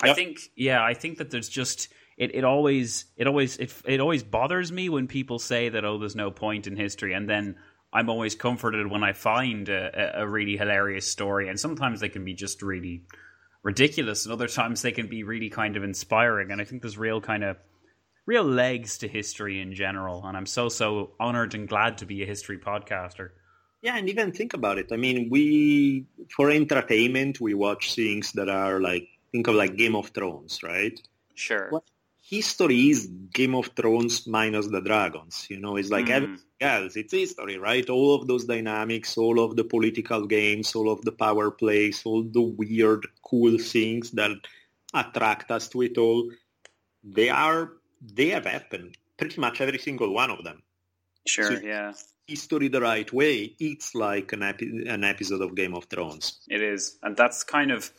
yep. i think yeah i think that there's just it, it always it always it, it always bothers me when people say that oh there's no point in history and then I'm always comforted when I find a, a, really hilarious story, and sometimes they can be just really ridiculous, and other times they can be really kind of inspiring. And I think there's real kind of real legs to history in general, and I'm so so honored and glad to be a history podcaster. Yeah, and even think about it. I mean, we for entertainment we watch things that are like think of like Game of Thrones, right? Sure. Well, history is Game of Thrones minus the dragons. You know, it's like Mm. everything else. It's history, right? All of those dynamics, all of the political games, all of the power plays, all the weird, cool things that attract us to it all. They are, they have happened. Pretty much every single one of them. Sure. So- yeah. History the right way, it's like an, epi- an episode of Game of Thrones. It is, and that's kind of.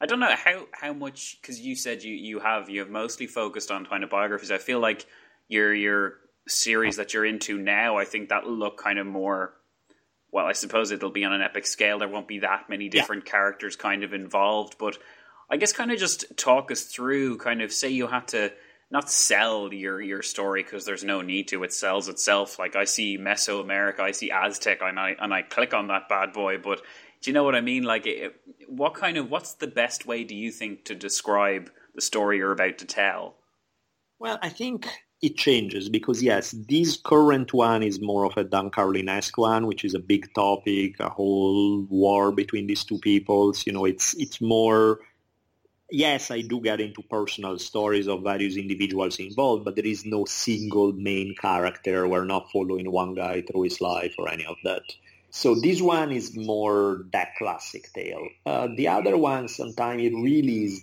I don't know how how much because you said you you have you have mostly focused on kind of biographies. I feel like your your series that you're into now, I think that'll look kind of more. Well, I suppose it'll be on an epic scale. There won't be that many different characters kind of involved, but I guess kind of just talk us through. Kind of say you had to not sell your your story because there's no need to. It sells itself. Like I see Mesoamerica, I see Aztec, and I and I click on that bad boy. But do you know what I mean? Like, it, what kind of what's the best way do you think to describe the story you're about to tell? Well, I think it changes because yes, this current one is more of a Dan Carlin-esque one, which is a big topic, a whole war between these two peoples. You know, it's it's more. Yes, I do get into personal stories of various individuals involved, but there is no single main character. We're not following one guy through his life or any of that. So this one is more that classic tale. Uh, the other one, sometimes it really is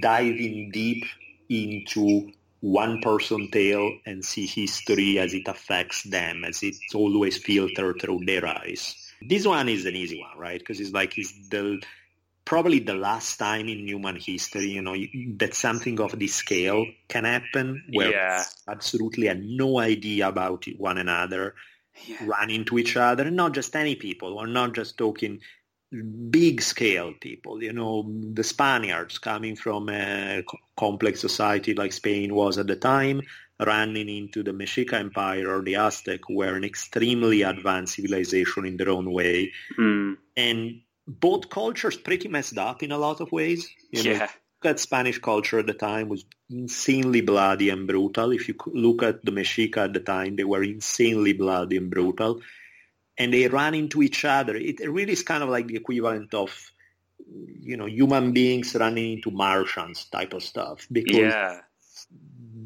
diving deep into one person tale and see history as it affects them, as it's always filtered through their eyes. This one is an easy one, right? Because it's like it's the probably the last time in human history, you know, that something of this scale can happen where Yeah. absolutely had no idea about one another, Yeah. run into each other, and not just any people. We're not just talking big scale people, you know, the Spaniards coming from a complex society like Spain was at the time, running into the Mexica Empire or the Aztec, who were an extremely advanced civilization in their own way. Hmm. And both cultures pretty messed up in a lot of ways. You know, Yeah. look at Spanish culture at the time was insanely bloody and brutal. If you look at the Mexica at the time, they were insanely bloody and brutal. And they ran into each other. It really is kind of like the equivalent of, you know, human beings running into Martians type of stuff. Because Yeah.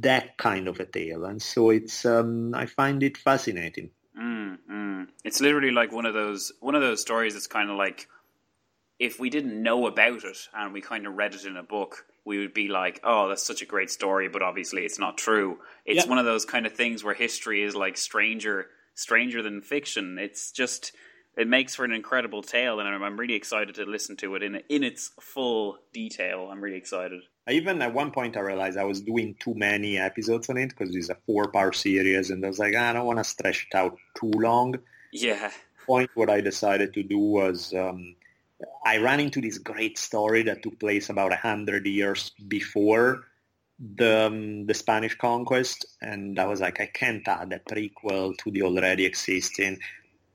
that kind of a tale. And so it's, um, I find it fascinating. Mm, mm. It's literally like one of those one of those stories that's kind of like if we didn't know about it and we kind of read it in a book, we would be like, "Oh, that's such a great story," but obviously it's not true. It's Yeah. one of those kind of things where history is like stranger stranger than fiction. It's just it makes for an incredible tale, and I'm, I'm really excited to listen to it in in its full detail. I'm really excited. I even at one point I realized I was doing too many episodes on it because it's a four-part series, and I was like, "Ah, I don't want to stretch it out too long. Yeah, Point what I decided to do was um, I ran into this great story that took place about a hundred years before the um, the Spanish conquest, and I was like, I can't add a prequel to the already existing.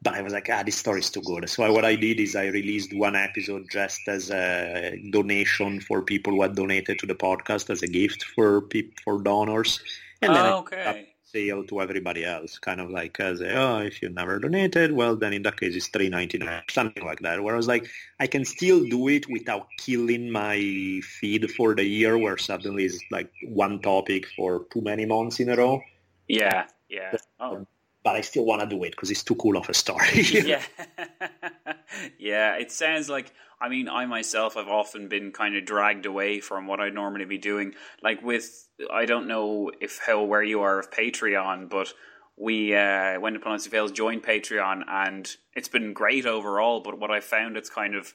But I was like, ah, this story is too good. So what I did is I released one episode just as a donation for people who had donated to the podcast as a gift for peop- for donors, and then Oh, up okay. Sale to everybody else, kind of like uh, as a, oh, if you never donated, well, then in that case it's three ninety nine, something like that. Where I was like, I can still do it without killing my feed for the year, where suddenly it's like one topic for too many months in a row. yeah, yeah. Oh, But I still want to do it because it's too cool of a story. yeah. Yeah it sounds like i mean i myself have often been kind of dragged away from what i'd normally be doing. Like with i don't know if how where you are of patreon but we uh when diplomacy fails joined patreon and it's been great overall but what i found it's kind of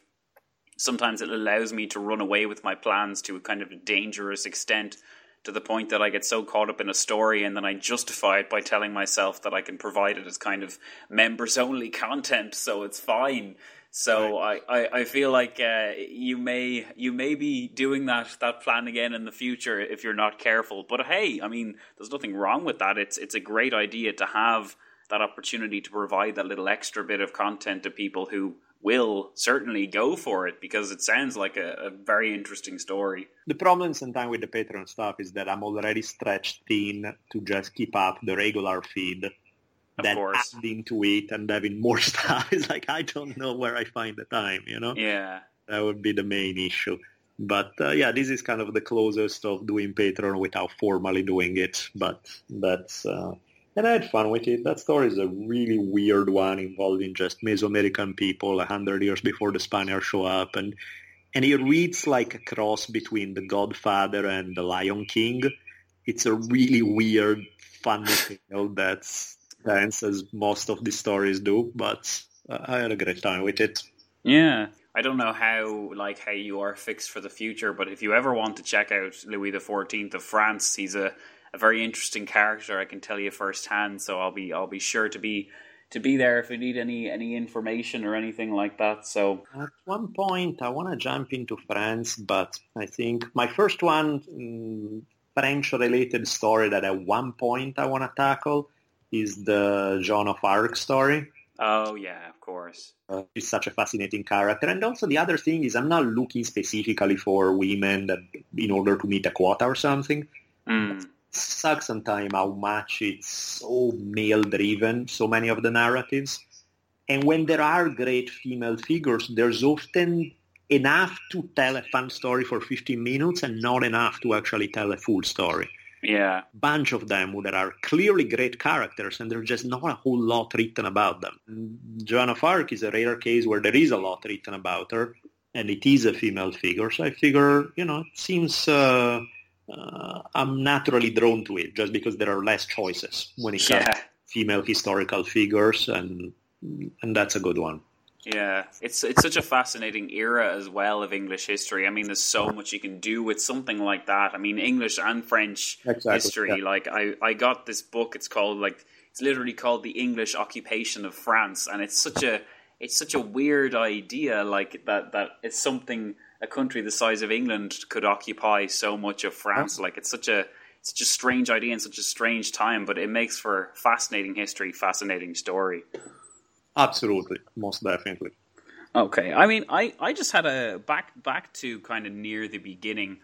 sometimes it allows me to run away with my plans to a kind of dangerous extent to the point that I get so caught up in a story and then I justify it by telling myself that I can provide it as kind of members only content, so it's fine. So I, I, I feel like uh, you may you may be doing that that plan again in the future if you're not careful. But hey, I mean, there's nothing wrong with that. It's it's a great idea to have that opportunity to provide that little extra bit of content to people who will certainly go for it because it sounds like a, a very interesting story. The problem sometimes with the Patreon stuff is that I'm already stretched thin to just keep up the regular feed. Of then course. adding to it and having more stuff is like I don't know where I find the time, you know? Yeah. That would be the main issue. But uh, yeah, this is kind of the closest of doing Patreon without formally doing it. But that's uh, and I had fun with it. That story is a really weird one involving just Mesoamerican people a hundred years before the Spaniards show up, and and it reads like a cross between The Godfather and The Lion King. It's a really weird, funny tale that's dense as most of the stories do, but I had a great time with it. Yeah. I don't know how like how you are fixed for the future, but if you ever want to check out Louis the Fourteenth of France, he's a, a very interesting character. I can tell you firsthand. So I'll be I'll be sure to be to be there if you need any any information or anything like that. So at one point, I want to jump into France, but I think my first one mm, French related story that at one point I want to tackle is the Joan of Arc story. Oh yeah, of course. Uh, he's such a fascinating character, and also the other thing is I'm not looking specifically for women that in order to meet a quota or something. Mm. Sucks sometimes how much it's so male driven, so many of the narratives. And when there are great female figures, there's often enough to tell a fun story for 15 minutes and not enough to actually tell a full story. Yeah. Bunch of them that are clearly great characters and there's just not a whole lot written about them. Joan of Arc is a rare case where there is a lot written about her and it is a female figure. So I figure, you know, it seems uh, uh, I'm naturally drawn to it just because there are less choices when it comes Yeah. to female historical figures and and that's a good one. Yeah, it's it's such a fascinating era as well of English history. I mean, there's so much you can do with something like that. I mean, English and French Exactly, history. yeah. Like, I I got this book. It's called like it's literally called the English occupation of France, and it's such a it's such a weird idea. Like that that it's something a country the size of England could occupy so much of France. Like it's such a such a strange idea and such a strange time, but it makes for fascinating history, fascinating story. Absolutely, most definitely. Okay, I mean, I, I just had a back back to kind of near the beginning.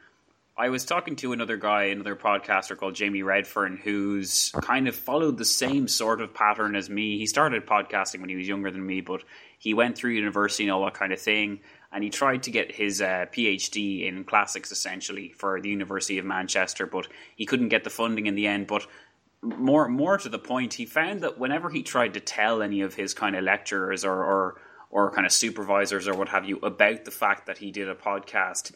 I was talking to another guy, another podcaster called Jamie Redfern, who's kind of followed the same sort of pattern as me. He started podcasting when he was younger than me, but he went through university and all that kind of thing, and he tried to get his uh, PhD in classics essentially for the University of Manchester, but he couldn't get the funding in the end. But more more to the point, he found that whenever he tried to tell any of his kind of lecturers or or, or kind of supervisors or what have you about the fact that he did a podcast,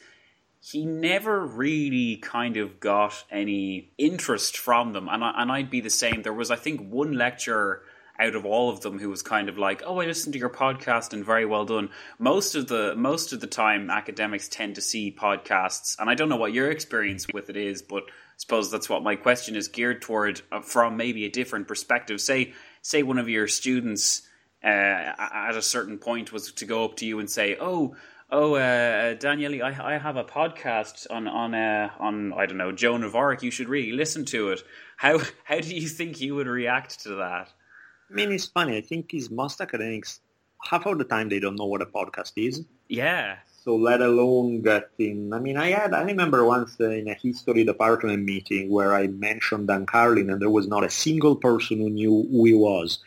he never really kind of got any interest from them. And I, and I'd be the same. There was I think one lecturer out of all of them who was kind of like, "Oh, I listened to your podcast and very well done." Most of the most of the time, academics tend to see podcasts, and I don't know what your experience with it is, but I suppose that's what my question is geared toward uh, from maybe a different perspective. Say, say one of your students uh, at a certain point was to go up to you and say, "Oh." Oh, uh, Daniele, I, I have a podcast on on uh, on I don't know Joan of Arc. You should really listen to it. How how do you think you would react to that? I mean, it's funny. I think is most academics half of the time they don't know what a podcast is. Yeah, So let alone getting. I mean, I had. I remember once uh, in a history department meeting where I mentioned Dan Carlin, and there was not a single person who knew who he was,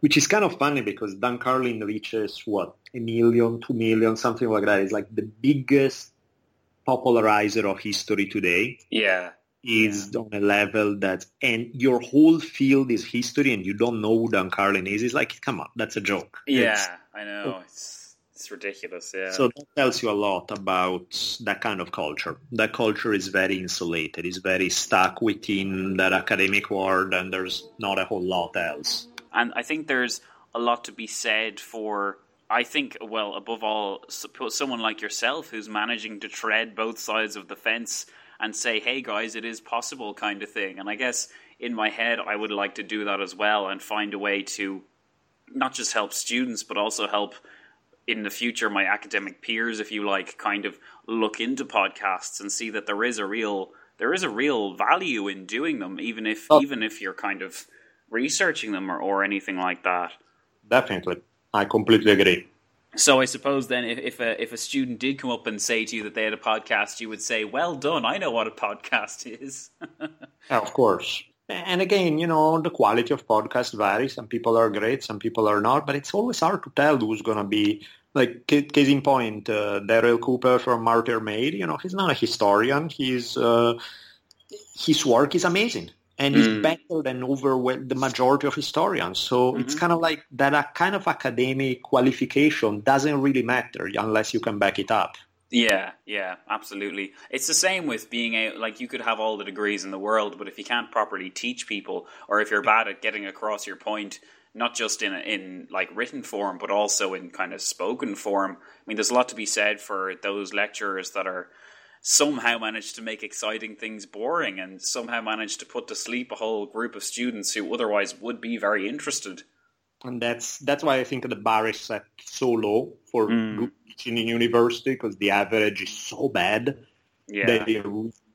which is kind of funny because Dan Carlin reaches what a million, two million, something like that. It's like the biggest popularizer of history today. yeah, is on a level that, and your whole field is history, and you don't know who Dan Carlin is. It's like, come on, that's a joke. yeah. It's- I know it's it's ridiculous. Yeah. so that tells you a lot about that kind of culture. That culture is very insulated. It's very stuck within that academic world, and there's not a whole lot else. and I think there's a lot to be said for. I think, well, above all, someone like yourself who's managing to tread both sides of the fence and say, "Hey, guys, it is possible," kind of thing. And I guess in my head, I would like to do that as well and find a way to not just help students, but also help in the future my academic peers, if you like, kind of look into podcasts and see that there is a real there is a real value in doing them, even if oh. even if you're kind of researching them or, or anything like that. Definitely, I completely agree. So I suppose then, if, if a if a student did come up and say to you that they had a podcast, you would say, "Well done, I know what a podcast is." Of course. And again, you know, the quality of podcast varies. Some people are great, some people are not, but it's always hard to tell who's going to be like case in point, uh, Darryl Cooper from Martyr Made, you know, he's not a historian. He's uh, his work is amazing and is mm. better than over the majority of historians. So mm-hmm. it's kind of like that a kind of academic qualification doesn't really matter unless you can back it up. Yeah, yeah, absolutely. It's the same with being a like you could have all the degrees in the world, but if you can't properly teach people, or if you're bad at getting across your point, not just in in like written form, but also in kind of spoken form. I mean, there's a lot to be said for those lecturers that are somehow managed to make exciting things boring and somehow managed to put to sleep a whole group of students who otherwise would be very interested. And that's that's why I think the bar is set so low for mm. teaching in university because the average is so bad yeah. that it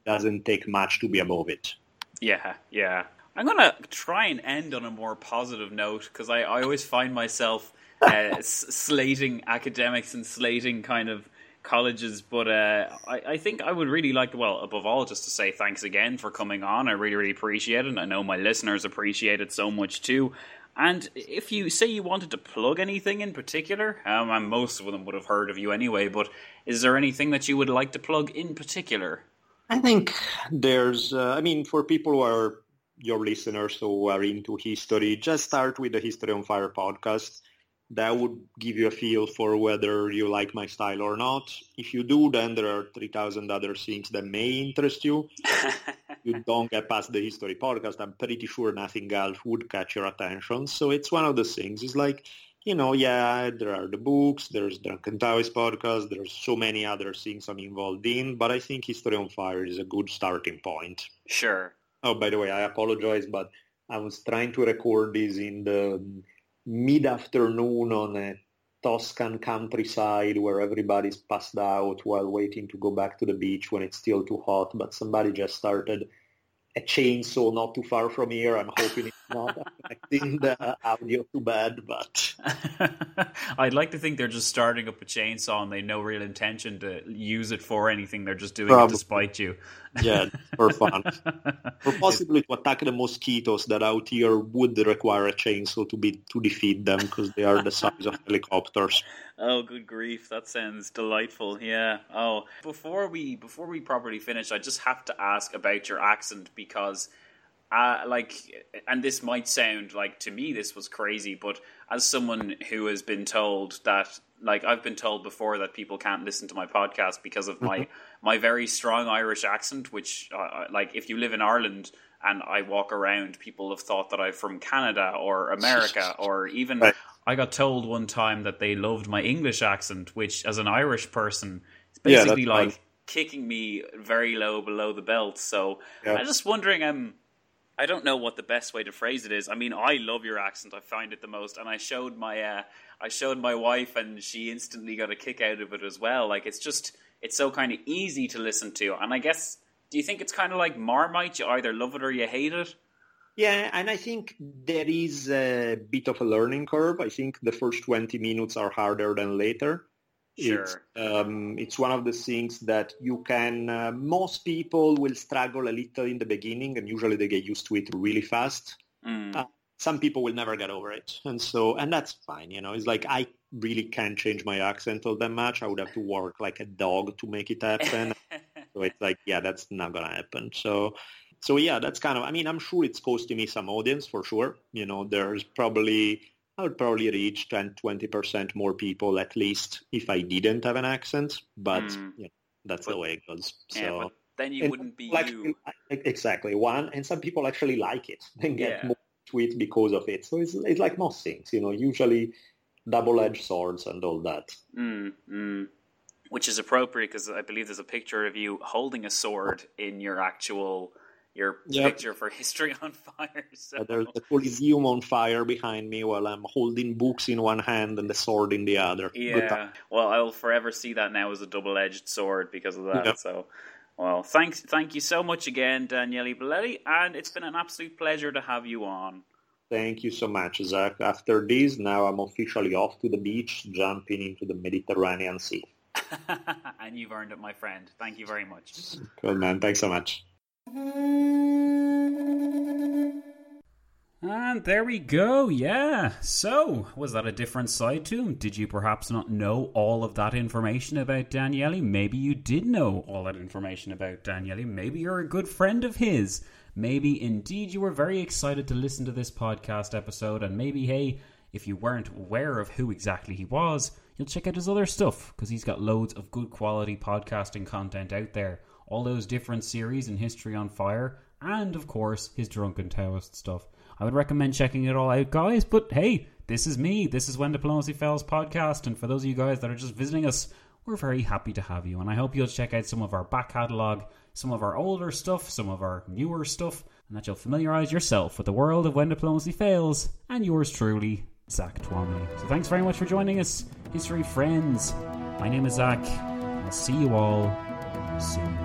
doesn't take much to be above it. Yeah, yeah. I'm going to try and end on a more positive note because I, I always find myself uh, slating academics and slating kind of colleges. But uh, I, I, think I would really like, well, above all, just to say thanks again for coming on. I really, really appreciate it. And I know my listeners appreciate it so much too. And if you say you wanted to plug anything in particular, um, and most of them would have heard of you anyway, but is there anything that you would like to plug in particular? I think there's, uh, I mean, for people who are your listeners who are into history, just start with the History on Fire podcast. That would give you a feel for whether you like my style or not. If you do, then there are 3,000 other things that may interest you. you don't get past the history podcast, I'm pretty sure nothing else would catch your attention. So it's one of those things. It's like, you know, yeah, there are the books, there's Drunken Taoist podcast, there's so many other things I'm involved in, but I think History on Fire is a good starting point. Sure. Oh, by the way, I apologize, but I was trying to record this in the mid-afternoon on a Toscan countryside where everybody's passed out while waiting to go back to the beach when it's still too hot, but somebody just started a chainsaw not too far from here. I'm hoping not affecting the audio too bad, but I'd like to think they're just starting up a chainsaw and they no real intention to use it for anything. They're just doing Probably. it to spite you. yeah, for fun, or possibly to attack the mosquitoes that out here would require a chainsaw to be to defeat them because they are the size of helicopters. Oh, good grief! That sounds delightful. Yeah. Oh, before we before we properly finish, I just have to ask about your accent because, uh, like, and this might sound like to me this was crazy, but as someone who has been told that, like, I've been told before that people can't listen to my podcast because of my my very strong Irish accent, which, uh, like, if you live in Ireland and I walk around, people have thought that I'm from Canada or America or even right. I got told one time that they loved my English accent, which as an Irish person, is basically yeah, like fine. kicking me very low below the belt. So yeah. I'm just wondering, um, I don't know what the best way to phrase it is. I mean, I love your accent. I find it the most, and I showed my, uh, I showed my wife, and she instantly got a kick out of it as well. Like it's just, it's so kind of easy to listen to, and I guess, do you think it's kind of like Marmite? You either love it or you hate it. Yeah, and I think there is a bit of a learning curve. I think the first 20 minutes are harder than later. Sure. It's, um, it's one of the things that you can, uh, most people will struggle a little in the beginning and usually they get used to it really fast. Mm. Uh, some people will never get over it. And so, and that's fine, you know, it's like I really can't change my accent all that much. I would have to work like a dog to make it happen. so it's like, yeah, that's not going to happen. So so yeah, that's kind of, I mean, I'm sure it's costing me some audience for sure. You know, there's probably, I would probably reach 10, 20% more people at least if I didn't have an accent, but mm. you know, that's but, the way it goes. So yeah, then you wouldn't be like, you. Exactly. One, and some people actually like it and get yeah. more tweets because of it. So it's, it's like most things, you know, usually double-edged swords and all that. Mm, mm. Which is appropriate because I believe there's a picture of you holding a sword in your actual your yep. picture for History on Fire. So. there's the Coliseum on fire behind me while I'm holding books in one hand and the sword in the other. Yeah. Well, I'll forever see that now as a double-edged sword because of that. Yep. So, well, thanks, thank you so much again, Daniele Bolelli, and it's been an absolute pleasure to have you on. Thank you so much, Zack. After this, now I'm officially off to the beach, jumping into the Mediterranean Sea. and you've earned it, my friend. Thank you very much. Good man. Thanks so much. And there we go, yeah. So, was that a different side to him? Did you perhaps not know all of that information about Daniele? Maybe you did know all that information about Daniele. Maybe you're a good friend of his. Maybe indeed you were very excited to listen to this podcast episode, and maybe, hey, if you weren't aware of who exactly he was, you'll check out his other stuff because he's got loads of good quality podcasting content out there. All those different series in History on Fire, and of course, his Drunken Taoist stuff. I would recommend checking it all out, guys. But hey, this is me. This is When Diplomacy Fails podcast. And for those of you guys that are just visiting us, we're very happy to have you. And I hope you'll check out some of our back catalogue, some of our older stuff, some of our newer stuff, and that you'll familiarise yourself with the world of When Diplomacy Fails and yours truly, Zack Twamley. So thanks very much for joining us, history friends. My name is Zack. I'll see you all soon.